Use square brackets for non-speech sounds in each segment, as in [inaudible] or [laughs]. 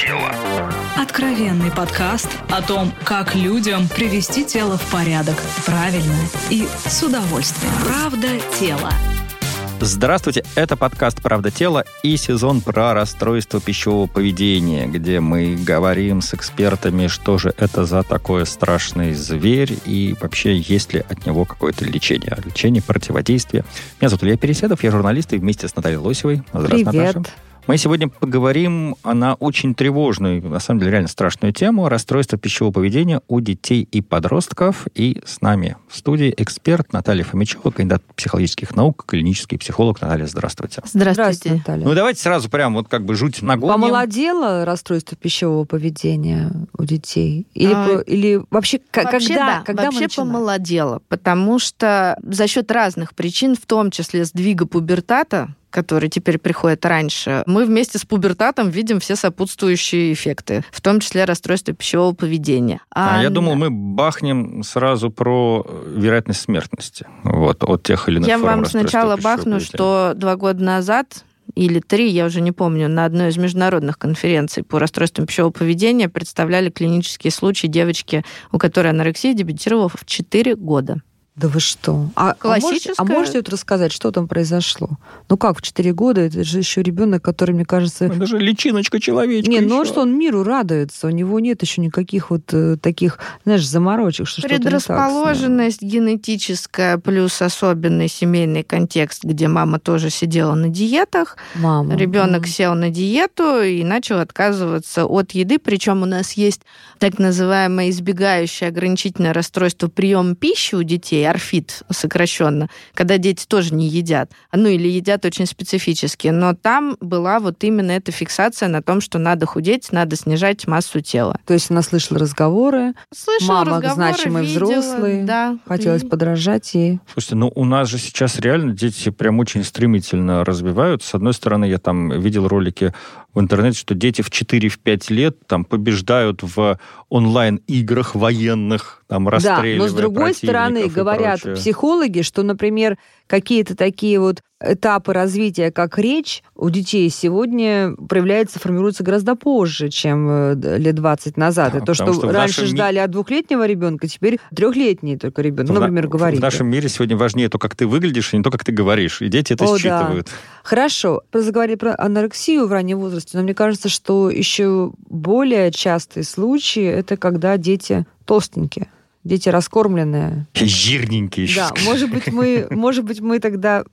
тело». Откровенный подкаст о том, как людям привести тело в порядок правильно и с удовольствием. Правда тело. Здравствуйте, это подкаст «Правда тела» и сезон про расстройство пищевого поведения, где мы говорим с экспертами, что же это за такой страшный зверь и вообще есть ли от него какое-то лечение, лечение, противодействие. Меня зовут Илья Переседов, я журналист и вместе с Натальей Лосевой. Здравствуйте, Привет. Наташа. Мы сегодня поговорим на очень тревожную, на самом деле реально страшную тему расстройства пищевого поведения у детей и подростков. И с нами в студии эксперт Наталья Фомичева, кандидат психологических наук, клинический психолог. Наталья, здравствуйте. Здравствуйте. Здравствуйте, Наталья. Ну, давайте сразу прям вот как бы жуть нагоним. Помолодело расстройство пищевого поведения у детей? Или, а, по, или вообще, вообще когда, да, когда вообще помолодело, потому что за счет разных причин, в том числе сдвига пубертата, который теперь приходит раньше, мы вместе с пубертатом видим все сопутствующие эффекты, в том числе расстройство пищевого поведения. А, а я думал, мы бахнем сразу про вероятность смертности вот, от тех или иных Я вам сначала бахну, поведения. что два года назад или три, я уже не помню, на одной из международных конференций по расстройствам пищевого поведения представляли клинические случаи девочки, у которой анорексия дебютировала в 4 года. Да вы что? А, а, можете, а можете вот рассказать, что там произошло? Ну как, в 4 года, это же еще ребенок, который, мне кажется... Это же личиночка человечка Не, ну а что он миру радуется, у него нет еще никаких вот э, таких, знаешь, заморочек, что Предрасположенность генетическая, плюс особенный семейный контекст, где мама тоже сидела на диетах. Мама. Ребенок mm. сел на диету и начал отказываться от еды, причем у нас есть так называемое избегающее ограничительное расстройство приема пищи у детей, орфит сокращенно, когда дети тоже не едят, ну или едят очень специфически. Но там была вот именно эта фиксация на том, что надо худеть, надо снижать массу тела. То есть она слышала разговоры, слышала мама разговоры, значимый видела, взрослый, да. хотелось и... подражать ей. Слушайте, ну у нас же сейчас реально дети прям очень стремительно развиваются. С одной стороны, я там видел ролики в интернете, что дети в 4-5 лет там побеждают в онлайн-играх военных, там расстреливая Да, но с другой стороны, говорят прочее. психологи, что, например, какие-то такие вот этапы развития, как речь, у детей сегодня проявляется, формируется гораздо позже, чем э, лет 20 назад. Да, и то, что, что раньше ждали ми... от двухлетнего ребенка, теперь трехлетний только ребенок, ну, например, говорит. В нашем мире сегодня важнее то, как ты выглядишь, а не то, как ты говоришь. И дети это О, считывают. Да. Хорошо. Заговорили про анорексию в раннем возрасте, но мне кажется, что еще более частые случаи это когда дети толстенькие дети раскормленные. Жирненькие. Да, может быть, мы, может быть, мы тогда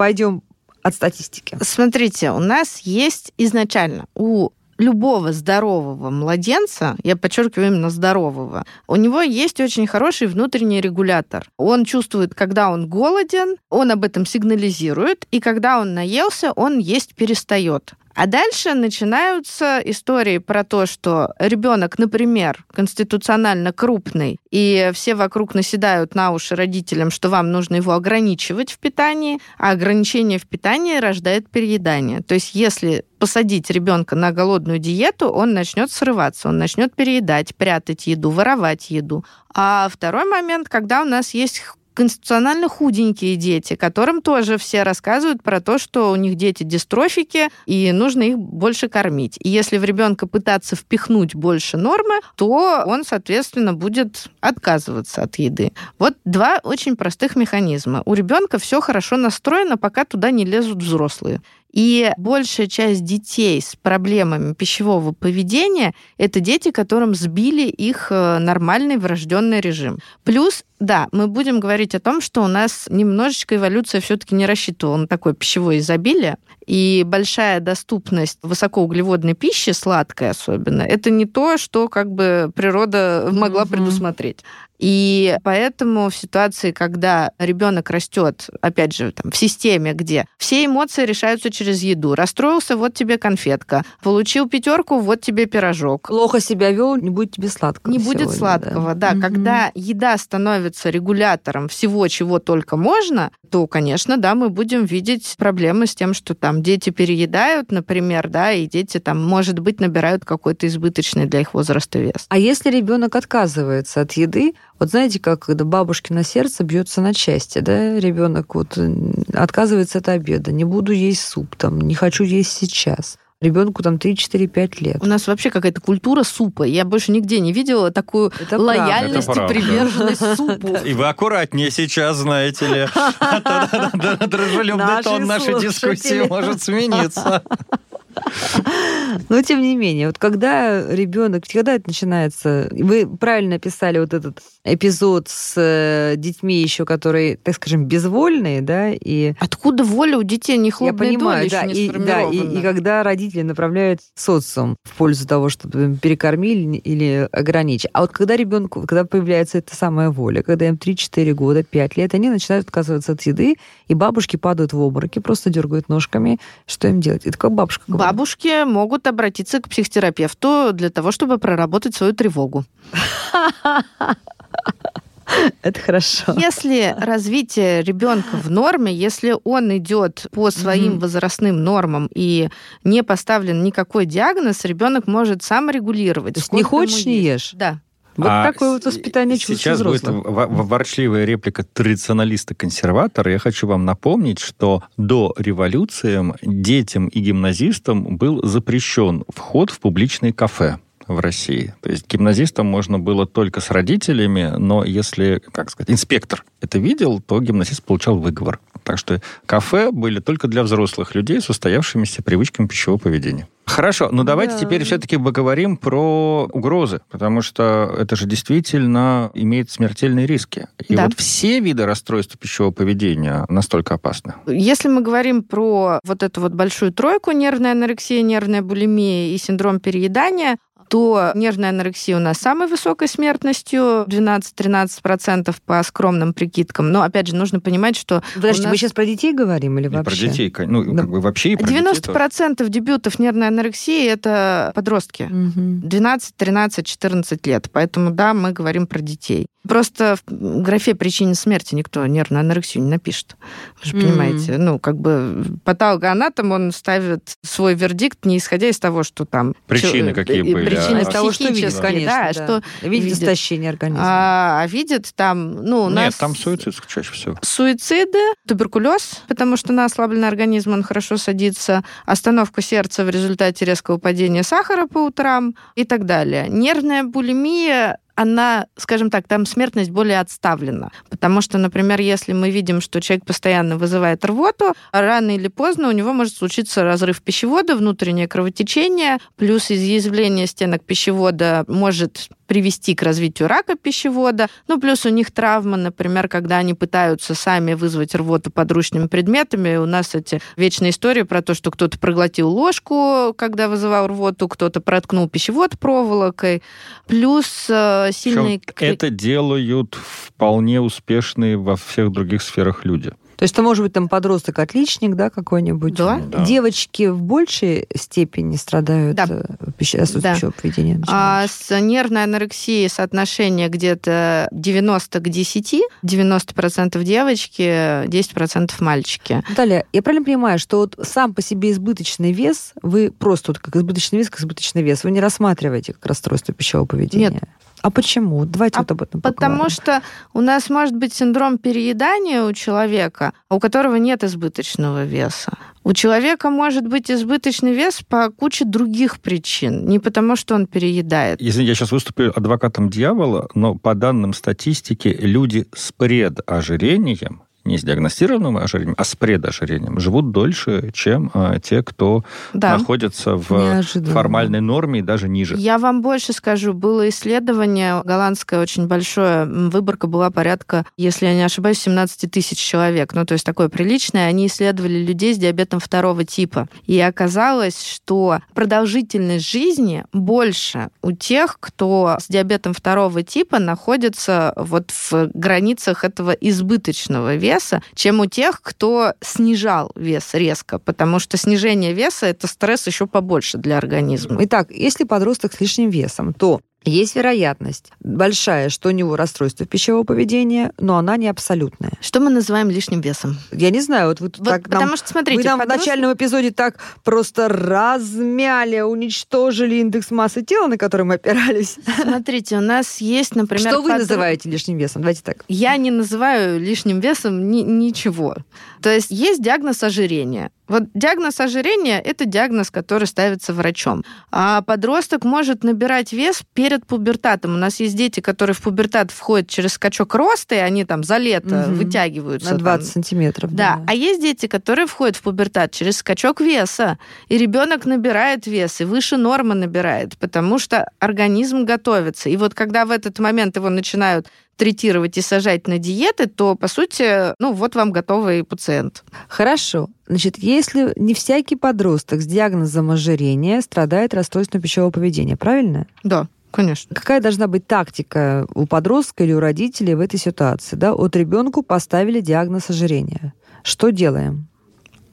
пойдем от статистики. Смотрите, у нас есть изначально у любого здорового младенца, я подчеркиваю именно здорового, у него есть очень хороший внутренний регулятор. Он чувствует, когда он голоден, он об этом сигнализирует, и когда он наелся, он есть перестает. А дальше начинаются истории про то, что ребенок, например, конституционально крупный, и все вокруг наседают на уши родителям, что вам нужно его ограничивать в питании, а ограничение в питании рождает переедание. То есть если посадить ребенка на голодную диету, он начнет срываться, он начнет переедать, прятать еду, воровать еду. А второй момент, когда у нас есть конституционально худенькие дети, которым тоже все рассказывают про то, что у них дети дистрофики, и нужно их больше кормить. И если в ребенка пытаться впихнуть больше нормы, то он, соответственно, будет отказываться от еды. Вот два очень простых механизма. У ребенка все хорошо настроено, пока туда не лезут взрослые. И большая часть детей с проблемами пищевого поведения – это дети, которым сбили их э, нормальный врожденный режим. Плюс да, мы будем говорить о том, что у нас немножечко эволюция все-таки не рассчитывала на такое пищевое изобилие, и большая доступность высокоуглеводной пищи, сладкой особенно, это не то, что как бы природа могла угу. предусмотреть. И поэтому в ситуации, когда ребенок растет, опять же, там, в системе, где все эмоции решаются через еду. Расстроился, вот тебе конфетка. Получил пятерку, вот тебе пирожок. Плохо себя вел, не будет тебе сладкого. Не сегодня, будет сладкого, да. да. Угу. Когда еда становится регулятором всего, чего только можно, то, конечно, да, мы будем видеть проблемы с тем, что там дети переедают, например, да, и дети там, может быть, набирают какой-то избыточный для их возраста вес. А если ребенок отказывается от еды, вот знаете, как когда бабушки на сердце бьется на части, да, ребенок вот отказывается от обеда, не буду есть суп, там, не хочу есть сейчас. Ребенку там 3-4-5 лет. У нас вообще какая-то культура супа. Я больше нигде не видела такую это лояльность и приверженность супу. [laughs] И вы аккуратнее сейчас, знаете ли. Дружелюбный тон нашей дискуссии может смениться. [laughs] [laughs] Но тем не менее, вот когда ребенок, когда это начинается, вы правильно описали вот этот эпизод с э, детьми еще, которые, так скажем, безвольные, да, и... Откуда воля у детей не хлопной Я понимаю, да, и, да, и, и когда родители направляют социум в пользу того, чтобы перекормили или ограничить. А вот когда ребенку, когда появляется эта самая воля, когда им 3-4 года, 5 лет, они начинают отказываться от еды, и бабушки падают в обмороки, просто дергают ножками, что им делать? Это как бабушка говорит. Бабушки могут обратиться к психотерапевту для того, чтобы проработать свою тревогу. [laughs] Это хорошо. Если развитие ребенка в норме, если он идет по своим mm-hmm. возрастным нормам и не поставлен никакой диагноз, ребенок может саморегулировать. То есть не хочешь, не ешь? Да. Вот а такое вот воспитание Сейчас взрослым. будет ворчливая реплика традиционалиста-консерватора. Я хочу вам напомнить, что до революции детям и гимназистам был запрещен вход в публичные кафе в России. То есть гимназистам можно было только с родителями, но если, как сказать, инспектор это видел, то гимназист получал выговор. Так что кафе были только для взрослых людей с устоявшимися привычками пищевого поведения. Хорошо, но давайте да. теперь все-таки поговорим про угрозы, потому что это же действительно имеет смертельные риски. И да. вот все виды расстройств пищевого поведения настолько опасны. Если мы говорим про вот эту вот большую тройку, нервная анорексия, нервная булимия и синдром переедания, то нервная анорексия у нас самой высокой смертностью, 12-13% по скромным прикидкам. Но, опять же, нужно понимать, что... Подождите, нас... мы сейчас про детей говорим или вообще? Про детей, ну, да. как бы вообще и про 90% детей дебютов нервной анорексии – это подростки. Угу. 12, 13, 14 лет. Поэтому, да, мы говорим про детей. Просто в графе причины смерти никто нервную анорексию не напишет. Вы же mm. понимаете. Ну, как бы патологоанатом, он ставит свой вердикт, не исходя из того, что там... Причины какие были. Причины а, того, что видит, конечно. Да, да. Что видит, видит истощение организма. А, а видит там... Ну, у Нет, нас там суицид чаще всего. Суициды, туберкулез, потому что на ослабленный организм он хорошо садится, остановку сердца в результате резкого падения сахара по утрам и так далее. Нервная булимия она, скажем так, там смертность более отставлена. Потому что, например, если мы видим, что человек постоянно вызывает рвоту, рано или поздно у него может случиться разрыв пищевода, внутреннее кровотечение, плюс изъязвление стенок пищевода может привести к развитию рака пищевода. Ну, плюс у них травма, например, когда они пытаются сами вызвать рвоту подручными предметами. У нас эти вечные истории про то, что кто-то проглотил ложку, когда вызывал рвоту, кто-то проткнул пищевод проволокой. Плюс э, сильные... Это делают вполне успешные во всех других сферах люди. То есть это может быть там подросток-отличник, да, какой-нибудь. Да. да. Девочки в большей степени страдают да. Э, отсутствием да. пищевого поведения. А с нервной анорексией соотношение где-то 90 к 10, 90% девочки, 10% мальчики. Наталья, я правильно понимаю, что вот сам по себе избыточный вес, вы просто вот как избыточный вес, как избыточный вес, вы не рассматриваете как расстройство пищевого поведения? Нет. А почему? Давайте а вот об этом поговорим. Потому что у нас может быть синдром переедания у человека, у которого нет избыточного веса. У человека может быть избыточный вес по куче других причин, не потому что он переедает. Если я сейчас выступлю адвокатом дьявола, но по данным статистики, люди с предожирением не с диагностированным ожирением, а с предожирением, живут дольше, чем а, те, кто да. находится в Неожиданно. формальной норме и даже ниже. Я вам больше скажу. Было исследование голландское очень большое. Выборка была порядка, если я не ошибаюсь, 17 тысяч человек. Ну, то есть такое приличное. Они исследовали людей с диабетом второго типа. И оказалось, что продолжительность жизни больше у тех, кто с диабетом второго типа находится вот в границах этого избыточного веса, веса, чем у тех, кто снижал вес резко, потому что снижение веса это стресс еще побольше для организма. Итак, если подросток с лишним весом, то есть вероятность большая, что у него расстройство пищевого поведения, но она не абсолютная. Что мы называем лишним весом? Я не знаю, вот вы вот, так потому нам, что смотрите, вы нам подрост... в начальном эпизоде так просто размяли, уничтожили индекс массы тела, на который мы опирались. Смотрите, у нас есть, например, что вы подро... называете лишним весом? Давайте так. Я не называю лишним весом ни- ничего. То есть есть диагноз ожирения Вот диагноз ожирения – это диагноз, который ставится врачом. А подросток может набирать вес перед пубертатом. У нас есть дети, которые в пубертат входят через скачок роста, и они там за лето угу. вытягиваются. На 20 там. сантиметров. Да. да. А есть дети, которые входят в пубертат через скачок веса. И ребенок набирает вес, и выше нормы набирает, потому что организм готовится. И вот когда в этот момент его начинают третировать и сажать на диеты, то, по сути, ну, вот вам готовый пациент. Хорошо. Значит, если не всякий подросток с диагнозом ожирения страдает расстройством пищевого поведения, правильно? Да. Конечно. Какая должна быть тактика у подростка или у родителей в этой ситуации? Да? Вот ребенку поставили диагноз ожирения. Что делаем?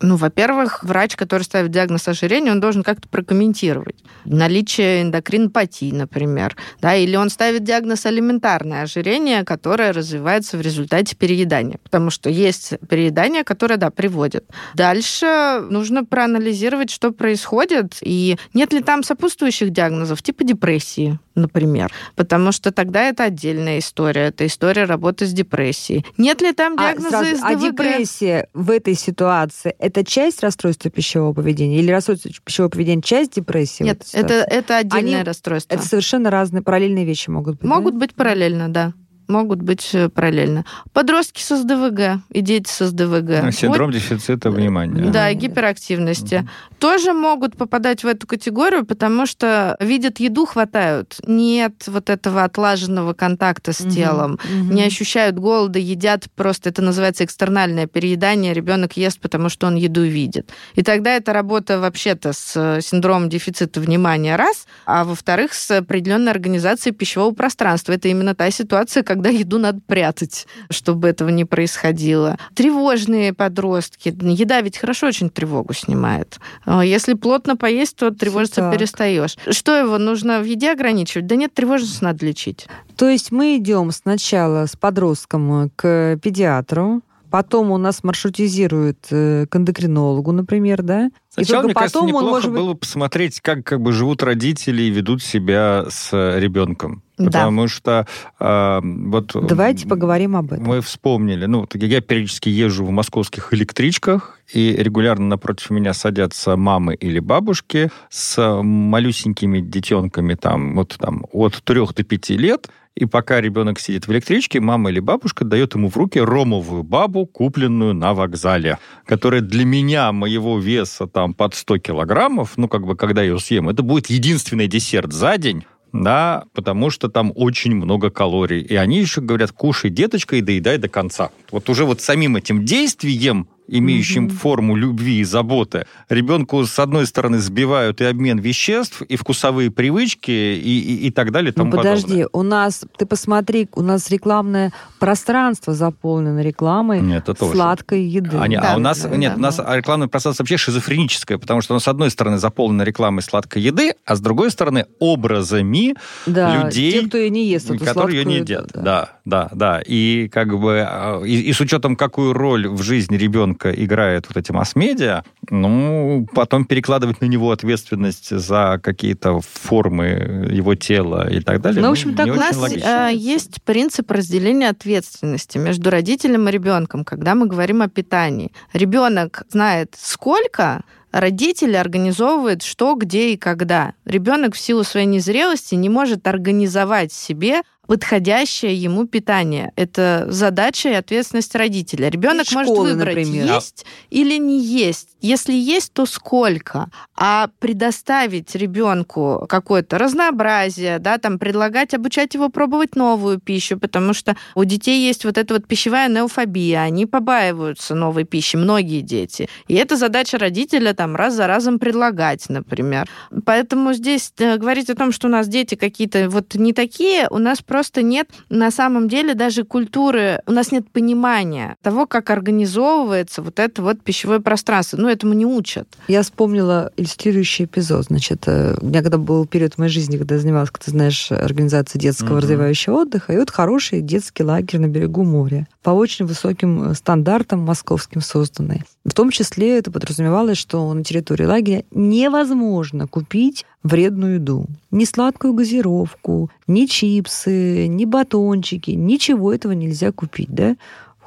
Ну, во-первых, врач, который ставит диагноз ожирения, он должен как-то прокомментировать наличие эндокринопатии, например, да, или он ставит диагноз алиментарное ожирение, которое развивается в результате переедания, потому что есть переедание, которое, да, приводит. Дальше нужно проанализировать, что происходит, и нет ли там сопутствующих диагнозов, типа депрессии, например, потому что тогда это отдельная история, это история работы с депрессией. Нет ли там а, диагноза а, СДВГ? А депрессия в этой ситуации это часть расстройства пищевого поведения или расстройство пищевого поведения часть депрессии? Нет, это, это отдельное Они, расстройство. Это совершенно разные параллельные вещи могут быть. Могут да? быть параллельно, да могут быть э, параллельно. Подростки с СДВГ и дети с СДВГ. Ну, синдром вот, дефицита внимания. Да, гиперактивности. Угу. Тоже могут попадать в эту категорию, потому что видят еду, хватают. Нет вот этого отлаженного контакта с угу. телом. Угу. Не ощущают голода, едят просто, это называется экстернальное переедание. Ребенок ест, потому что он еду видит. И тогда это работа вообще-то с э, синдромом дефицита внимания раз, а во-вторых, с определенной организацией пищевого пространства. Это именно та ситуация, когда когда еду надо прятать, чтобы этого не происходило. Тревожные подростки. Еда ведь хорошо очень тревогу снимает. А если плотно поесть, то тревожиться так. перестаешь. Что его нужно в еде ограничивать? Да нет, тревожность надо лечить. То есть мы идем сначала с подростком к педиатру, потом у нас маршрутизируют э, к эндокринологу, например, да? Сначала, мне кажется, неплохо он, может было посмотреть, как, как бы живут родители и ведут себя с ребенком. Потому да. что э, вот... Давайте поговорим об этом. Мы вспомнили. Ну, я периодически езжу в московских электричках, и регулярно напротив меня садятся мамы или бабушки с малюсенькими детенками там, вот, там, от трех до пяти лет, и пока ребенок сидит в электричке, мама или бабушка дает ему в руки ромовую бабу, купленную на вокзале, которая для меня, моего веса там под 100 килограммов, ну, как бы, когда я ее съем, это будет единственный десерт за день, да, потому что там очень много калорий. И они еще говорят, кушай, деточка, и доедай до конца. Вот уже вот самим этим действием имеющим mm-hmm. форму любви и заботы. Ребенку, с одной стороны, сбивают и обмен веществ, и вкусовые привычки, и, и, и так далее. И тому ну, подожди, подобное. у нас, ты посмотри, у нас рекламное пространство заполнено рекламой нет, это сладкой еды. А, да, а у нас, да, нет, да, у нас да. рекламное пространство вообще шизофреническое, потому что оно, с одной стороны, заполнено рекламой сладкой еды, а с другой стороны, образами да, людей, те, кто ее не ест, которые ее не едят. Да. да, да, да. И как бы, а, и, и с учетом, какую роль в жизни ребенка ребенка играет вот эти масс-медиа, ну, потом перекладывать на него ответственность за какие-то формы его тела и так далее. Ну, в общем, так у нас логично. Э, есть принцип разделения ответственности между родителем и ребенком, когда мы говорим о питании. Ребенок знает, сколько, родители организовывают что, где и когда. Ребенок в силу своей незрелости не может организовать себе подходящее ему питание. Это задача и ответственность родителя. Ребенок может выбрать, например. есть или не есть. Если есть, то сколько? А предоставить ребенку какое-то разнообразие, да, там предлагать обучать его пробовать новую пищу, потому что у детей есть вот эта вот пищевая неофобия, они побаиваются новой пищи, многие дети. И это задача родителя там раз за разом предлагать, например. Поэтому здесь э, говорить о том, что у нас дети какие-то вот не такие, у нас просто нет на самом деле даже культуры, у нас нет понимания того, как организовывается вот это вот пищевое пространство. Ну, этому не учат. Я вспомнила иллюстрирующий эпизод. Значит, э, у меня когда был период в моей жизни, когда я занималась, как ты знаешь, организацией детского угу. развивающего отдыха, и вот хороший детский лагерь на берегу моря по очень высоким э, стандартам московским созданный. В том числе это подразумевалось, что на территории лагеря невозможно купить вредную еду. Ни сладкую газировку, ни чипсы, ни батончики, ничего этого нельзя купить, да?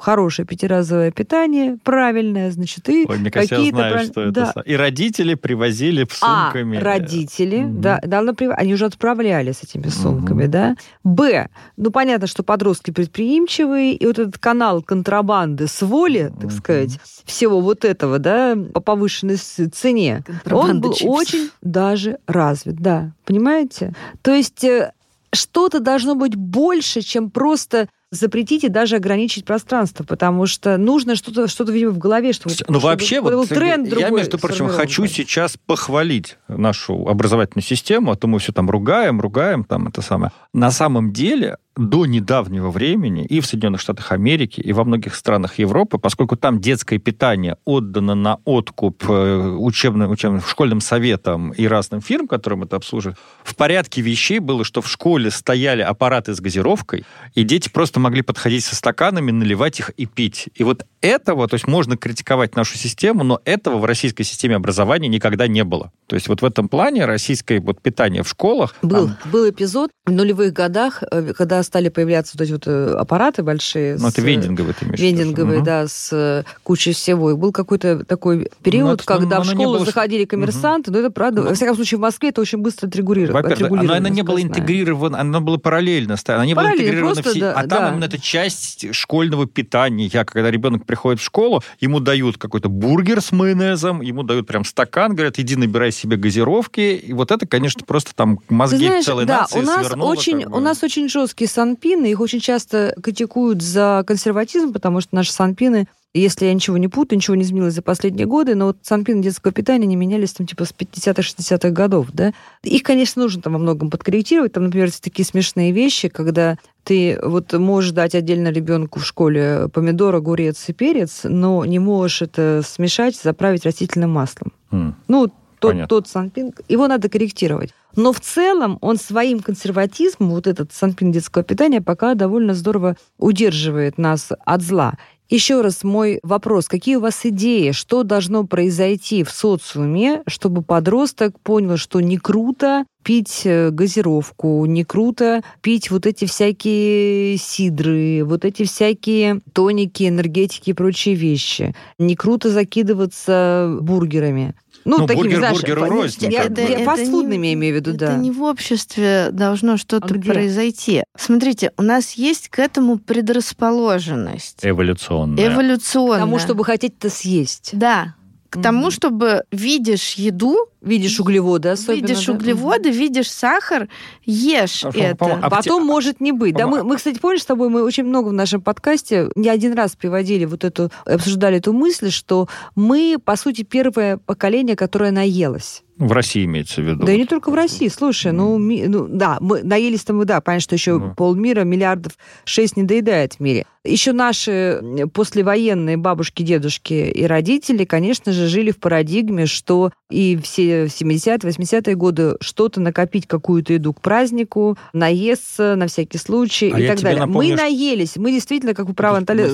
Хорошее пятиразовое питание, правильное, значит, и Ой, мне кажется, я знаю, прав... что да. это. И родители привозили сумками. А, родители, угу. да, да, они уже отправляли с этими сумками, угу. да. Б, ну, понятно, что подростки предприимчивые, и вот этот канал контрабанды с воли, так угу. сказать, всего вот этого, да, по повышенной цене, он был чипсов. очень даже развит, да, понимаете? То есть э, что-то должно быть больше, чем просто запретить и даже ограничить пространство, потому что нужно что-то, что-то видимо, в голове, чтобы... Ну, вообще, вот, тренд я, между прочим, хочу сейчас похвалить нашу образовательную систему, а то мы все там ругаем, ругаем, там это самое. На самом деле до недавнего времени и в Соединенных Штатах Америки, и во многих странах Европы, поскольку там детское питание отдано на откуп э, учебным, учебным школьным советам и разным фирм, которым это обслуживают, в порядке вещей было, что в школе стояли аппараты с газировкой, и дети просто могли подходить со стаканами, наливать их и пить. И вот этого, то есть можно критиковать нашу систему, но этого в российской системе образования никогда не было. То есть вот в этом плане российское вот питание в школах... Был, там... был эпизод в нулевых годах, э, когда стали появляться вот эти вот э, аппараты большие. Ну, это вендинговые, ты имеешь Вендинговые, угу. да, с э, кучей всего. И был какой-то такой период, ну, когда ну, в школу было... заходили коммерсанты, угу. но это правда, ну, во всяком случае, в Москве это очень быстро отрегулировано. Во-первых, оно, оно не было интегрировано, оно было параллельно. Оно не было интегрировано просто, в да, А там да. именно это часть школьного питания. Я, когда ребенок приходит в школу, ему дают какой-то бургер с майонезом, ему дают прям стакан, говорят, иди набирай себе газировки. И вот это, конечно, просто там мозги знаешь, целой да, нации у нас очень, как бы. У нас очень жесткие санпины, их очень часто критикуют за консерватизм, потому что наши санпины если я ничего не путаю, ничего не изменилось за последние годы, но вот санпины детского питания не менялись там типа с 50-60-х годов, да. Их, конечно, нужно там во многом подкорректировать. Там, например, такие смешные вещи, когда ты вот можешь дать отдельно ребенку в школе помидор, огурец и перец, но не можешь это смешать, заправить растительным маслом. Mm. Ну, тот, тот санпин, его надо корректировать. Но в целом он своим консерватизмом, вот этот санпин детского питания, пока довольно здорово удерживает нас от зла. Еще раз мой вопрос. Какие у вас идеи? Что должно произойти в социуме, чтобы подросток понял, что не круто пить э, газировку, не круто пить вот эти всякие сидры, вот эти всякие тоники, энергетики и прочие вещи. Не круто закидываться бургерами. Ну, ну такими, бургер, знаешь, бургеру рознь. Я, это, я фастфудными не, имею в виду, это да. Это не в обществе должно что-то а произойти. Смотрите, у нас есть к этому предрасположенность. Эволюционная. Эволюционная. К тому, чтобы хотеть это съесть. Да. К тому, чтобы видишь еду, Видишь углеводы особенно. Видишь да? углеводы, видишь сахар, ешь а, это. А Потом может не быть. Да, мы, мы, кстати, помнишь с тобой, мы очень много в нашем подкасте не один раз приводили вот эту, обсуждали эту мысль, что мы, по сути, первое поколение, которое наелось. В России имеется в виду. Да и не только в России. Слушай, ну, ми, ну да, мы наелись-то мы, да, понятно, что еще ну. полмира, миллиардов шесть не доедает в мире. Еще наши послевоенные бабушки, дедушки и родители, конечно же, жили в парадигме, что и все 70-е, 80-е годы что-то накопить, какую-то еду к празднику, наесться на всякий случай а и так далее. Напомню, мы наелись, мы действительно, как вы правы, Наталья,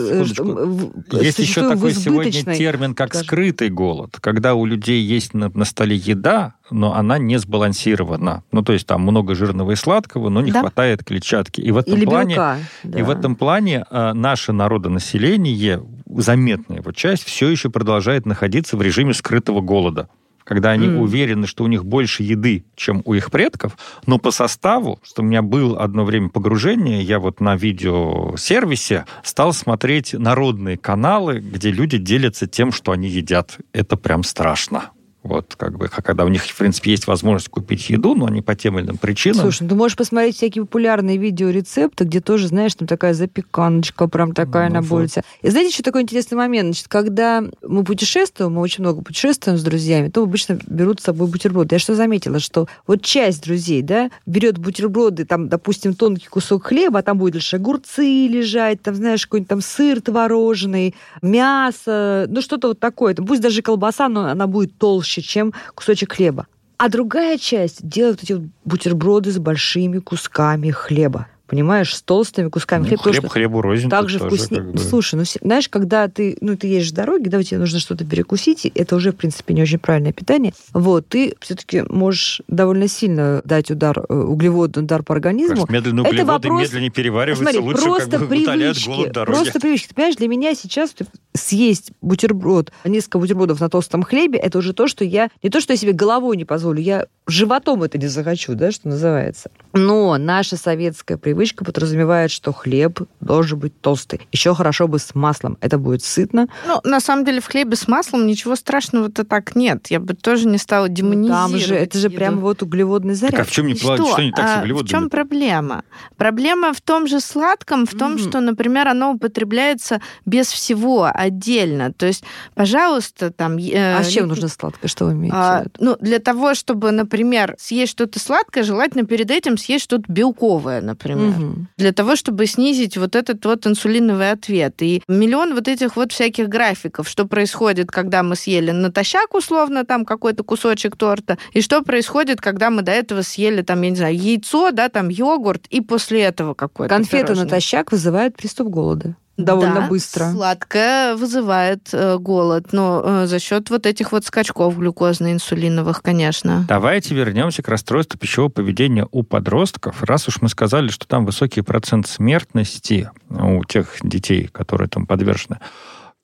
есть еще такой сегодня термин, как скажем. скрытый голод, когда у людей есть на, на столе еда, но она не сбалансирована. Ну, то есть там много жирного и сладкого, но не да? хватает клетчатки. И в этом Или плане, белка, да. и в этом плане э, наше народонаселение, заметная его часть, все еще продолжает находиться в режиме скрытого голода когда они mm. уверены, что у них больше еды, чем у их предков, но по составу, что у меня было одно время погружение, я вот на видеосервисе стал смотреть народные каналы, где люди делятся тем, что они едят. Это прям страшно. Вот, как бы, когда у них, в принципе, есть возможность купить еду, но они по тем или иным причинам. Слушай, ну ты можешь посмотреть всякие популярные видеорецепты, где тоже, знаешь, там такая запеканочка, прям такая ну, на вот. И знаете, что такой интересный момент? Значит, когда мы путешествуем, мы очень много путешествуем с друзьями, то обычно берут с собой бутерброды. Я что заметила, что вот часть друзей, да, берет бутерброды, там, допустим, тонкий кусок хлеба, а там будет лишь огурцы лежать, там, знаешь, какой-нибудь там сыр творожный, мясо, ну что-то вот такое. Пусть даже колбаса, но она будет толще толще, чем кусочек хлеба. А другая часть делает эти бутерброды с большими кусками хлеба. понимаешь, с толстыми кусками ну, хлеба. Хлеб что хлебу рознь. Так же вкуснее. Как бы... Слушай, ну, знаешь, когда ты, ну, ты едешь с дороги, да, тебе нужно что-то перекусить, это уже, в принципе, не очень правильное питание, вот, ты все-таки можешь довольно сильно дать удар, э, углеводный удар по организму. Конечно, медленные углеводы это вопрос... медленнее перевариваются, Смотри, лучше просто как бы привычки, голод дороги. Просто привычки. Ты понимаешь, для меня сейчас съесть бутерброд, несколько бутербродов на толстом хлебе, это уже то, что я, не то, что я себе головой не позволю, я животом это не захочу, да, что называется. Но наша советская привычка подразумевает, что хлеб должен быть толстый. Еще хорошо бы с маслом. Это будет сытно. Ну, на самом деле, в хлебе с маслом ничего страшного-то так нет. Я бы тоже не стала демонизировать. Там же, это же прям вот углеводный заряд. Так, а в чем не что? что не так с углеводами? В чем проблема? Проблема в том же сладком, в том, mm-hmm. что, например, оно употребляется без всего отдельно. То есть, пожалуйста, там... Э, а с чем нужно сладкое? Что вы имеете а, Ну, для того, чтобы, например, съесть что-то сладкое, желательно перед этим съесть что-то белковое, например. Mm-hmm. Для того, чтобы снизить вот этот вот инсулиновый ответ. И миллион вот этих вот всяких графиков, что происходит, когда мы съели натощак, условно, там какой-то кусочек торта, и что происходит, когда мы до этого съели, там, я не знаю, яйцо, да, там, йогурт, и после этого какой-то Конфеты пирожное. натощак вызывают приступ голода довольно да, быстро. Сладкое вызывает э, голод, но э, за счет вот этих вот скачков глюкозно-инсулиновых, конечно. Давайте вернемся к расстройству пищевого поведения у подростков. Раз уж мы сказали, что там высокий процент смертности у тех детей, которые там подвержены.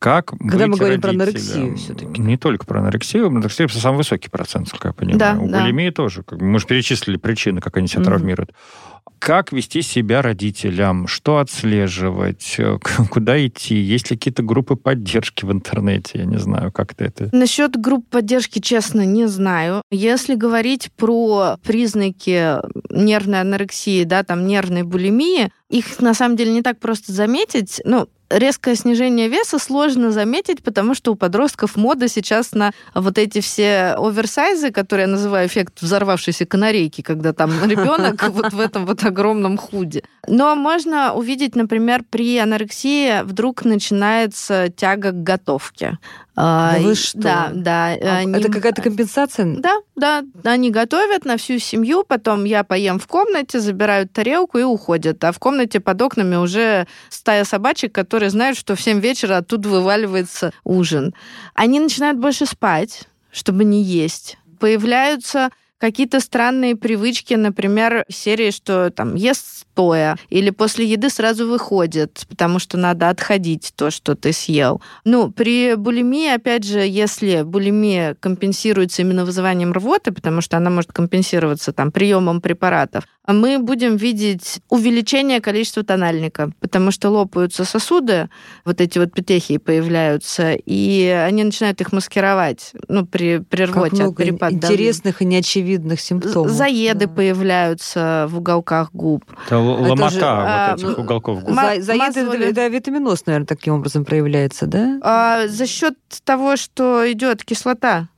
Как Когда мы говорим родителям? про анорексию все-таки. Не только про анорексию, анорексия самый высокий процент, сколько я понимаю. Да, у да. булимии тоже. Мы же перечислили причины, как они себя mm-hmm. травмируют. Как вести себя родителям? Что отслеживать? Куда идти? Есть ли какие-то группы поддержки в интернете? Я не знаю, как ты это... Насчет групп поддержки, честно, не знаю. Если говорить про признаки нервной анорексии, да, там нервной булимии, их на самом деле не так просто заметить. Ну, резкое снижение веса сложно заметить, потому что у подростков мода сейчас на вот эти все оверсайзы, которые я называю эффект взорвавшейся канарейки, когда там ребенок [laughs] вот в этом вот огромном худе. Но можно увидеть, например, при анорексии вдруг начинается тяга к готовке. Да вы что? Да, да. А они... Это какая-то компенсация? Да, да. Они готовят на всю семью, потом я поем в комнате, забирают тарелку и уходят. А в комнате под окнами уже стая собачек, которые знают, что в 7 вечера оттуда вываливается ужин. Они начинают больше спать, чтобы не есть. Появляются какие-то странные привычки, например, серии, что там ест стоя, или после еды сразу выходит, потому что надо отходить то, что ты съел. Ну, при булимии, опять же, если булимия компенсируется именно вызыванием рвоты, потому что она может компенсироваться там приемом препаратов, мы будем видеть увеличение количества тональника, потому что лопаются сосуды, вот эти вот петехии появляются, и они начинают их маскировать, ну, при, при рвоте как много от перепада интересных и неочевидных симптомов. Заеды да. появляются в уголках губ. Это ломота же, вот а, этих уголков губ. За, заед это, это витаминоз, наверное, таким образом проявляется, да? А, за счет того, что идет кислота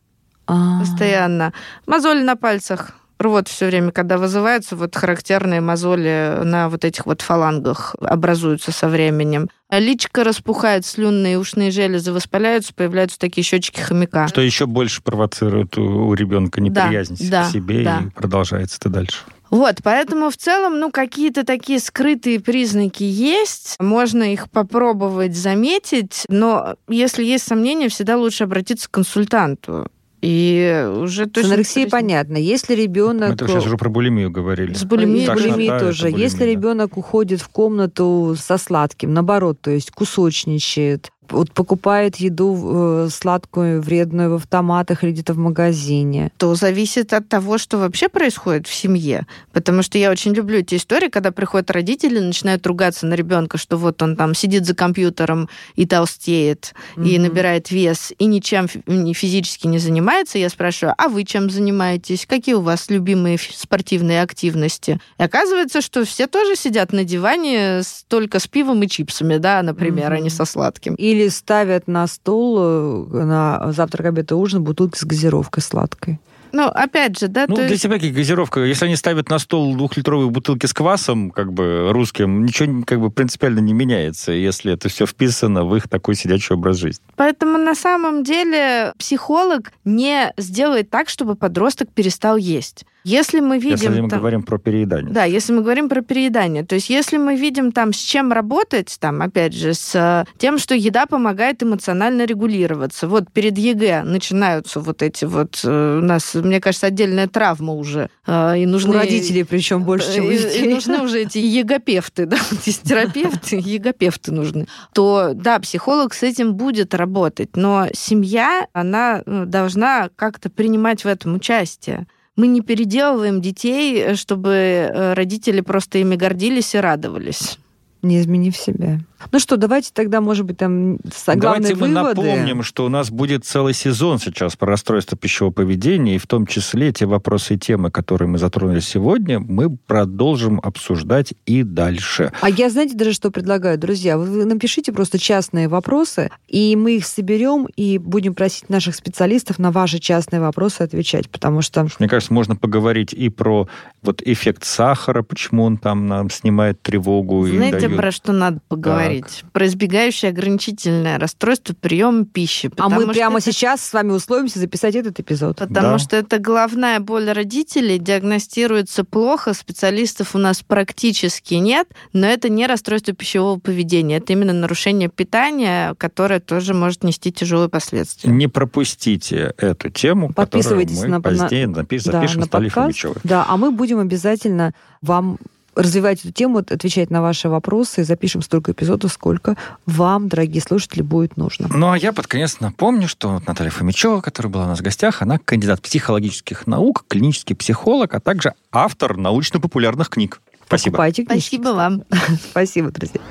а постоянно. Мозоли на пальцах рвот все время, когда вызываются, вот характерные мозоли на вот этих вот фалангах образуются со временем. Личка распухает, слюнные и ушные железы воспаляются, появляются такие щечки хомяка. Что еще больше провоцирует у, у ребенка неприязнь да, к себе да. и продолжается это дальше. Вот, поэтому в целом, ну, какие-то такие скрытые признаки есть, можно их попробовать заметить, но если есть сомнения, всегда лучше обратиться к консультанту. И уже точно... С анорексией понятно. Если ребенок... Мы сейчас уже про булимию говорили. С булимией, так, булимией да, тоже. Булимия, Если да. ребенок уходит в комнату со сладким, наоборот, то есть кусочничает, вот покупает еду э, сладкую, вредную в автоматах или где-то в магазине. То зависит от того, что вообще происходит в семье. Потому что я очень люблю эти истории, когда приходят родители, начинают ругаться на ребенка, что вот он там сидит за компьютером и толстеет, mm-hmm. и набирает вес, и ничем физически не занимается. Я спрашиваю, а вы чем занимаетесь? Какие у вас любимые спортивные активности? И оказывается, что все тоже сидят на диване только с пивом и чипсами, да, например, mm-hmm. а не со сладким. И или ставят на стол э, на завтрак, обед и ужин бутылки с газировкой сладкой. Ну, опять же, да, Ну, для есть... тебя как газировка. Если они ставят на стол двухлитровые бутылки с квасом, как бы, русским, ничего как бы принципиально не меняется, если это все вписано в их такой сидячий образ жизни. Поэтому на самом деле психолог не сделает так, чтобы подросток перестал есть. Если мы видим... Если мы там, говорим про переедание. Да, если мы говорим про переедание. То есть если мы видим там, с чем работать, там, опять же, с тем, что еда помогает эмоционально регулироваться. Вот перед ЕГЭ начинаются вот эти вот... Э, у нас, мне кажется, отдельная травма уже. Э, и нужны... У родителей причем больше, чем у детей. И, и нужны уже эти егэпевты, да, есть терапевты, [laughs] егопевты нужны. То, да, психолог с этим будет работать, но семья, она э, должна как-то принимать в этом участие. Мы не переделываем детей, чтобы родители просто ими гордились и радовались не изменив себя. Ну что, давайте тогда, может быть, там главные Давайте мы напомним, что у нас будет целый сезон сейчас про расстройство пищевого поведения, и в том числе те вопросы и темы, которые мы затронули сегодня, мы продолжим обсуждать и дальше. А я, знаете, даже что предлагаю, друзья, вы напишите просто частные вопросы, и мы их соберем и будем просить наших специалистов на ваши частные вопросы отвечать, потому что... Мне кажется, можно поговорить и про вот эффект сахара, почему он там нам снимает тревогу. Знаете, и дает... про что надо поговорить? Так. Про избегающее ограничительное расстройство приема пищи. А мы прямо это... сейчас с вами условимся записать этот эпизод. Потому да. что это головная боль родителей, диагностируется плохо, специалистов у нас практически нет, но это не расстройство пищевого поведения, это именно нарушение питания, которое тоже может нести тяжелые последствия. Не пропустите эту тему, Подписывайтесь которую мы на, позднее на, напиш, да, запишем на с Талифой Да, а мы будем обязательно вам развивать эту тему, отвечать на ваши вопросы. Запишем столько эпизодов, сколько вам, дорогие слушатели, будет нужно. Ну, а я под конец напомню, что Наталья Фомичева, которая была у нас в гостях, она кандидат психологических наук, клинический психолог, а также автор научно-популярных книг. Спасибо. Покупайте книжки. Спасибо вам. [laughs] Спасибо, друзья.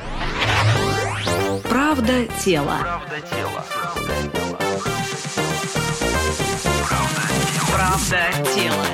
Правда тело. Правда тело. Правда тело.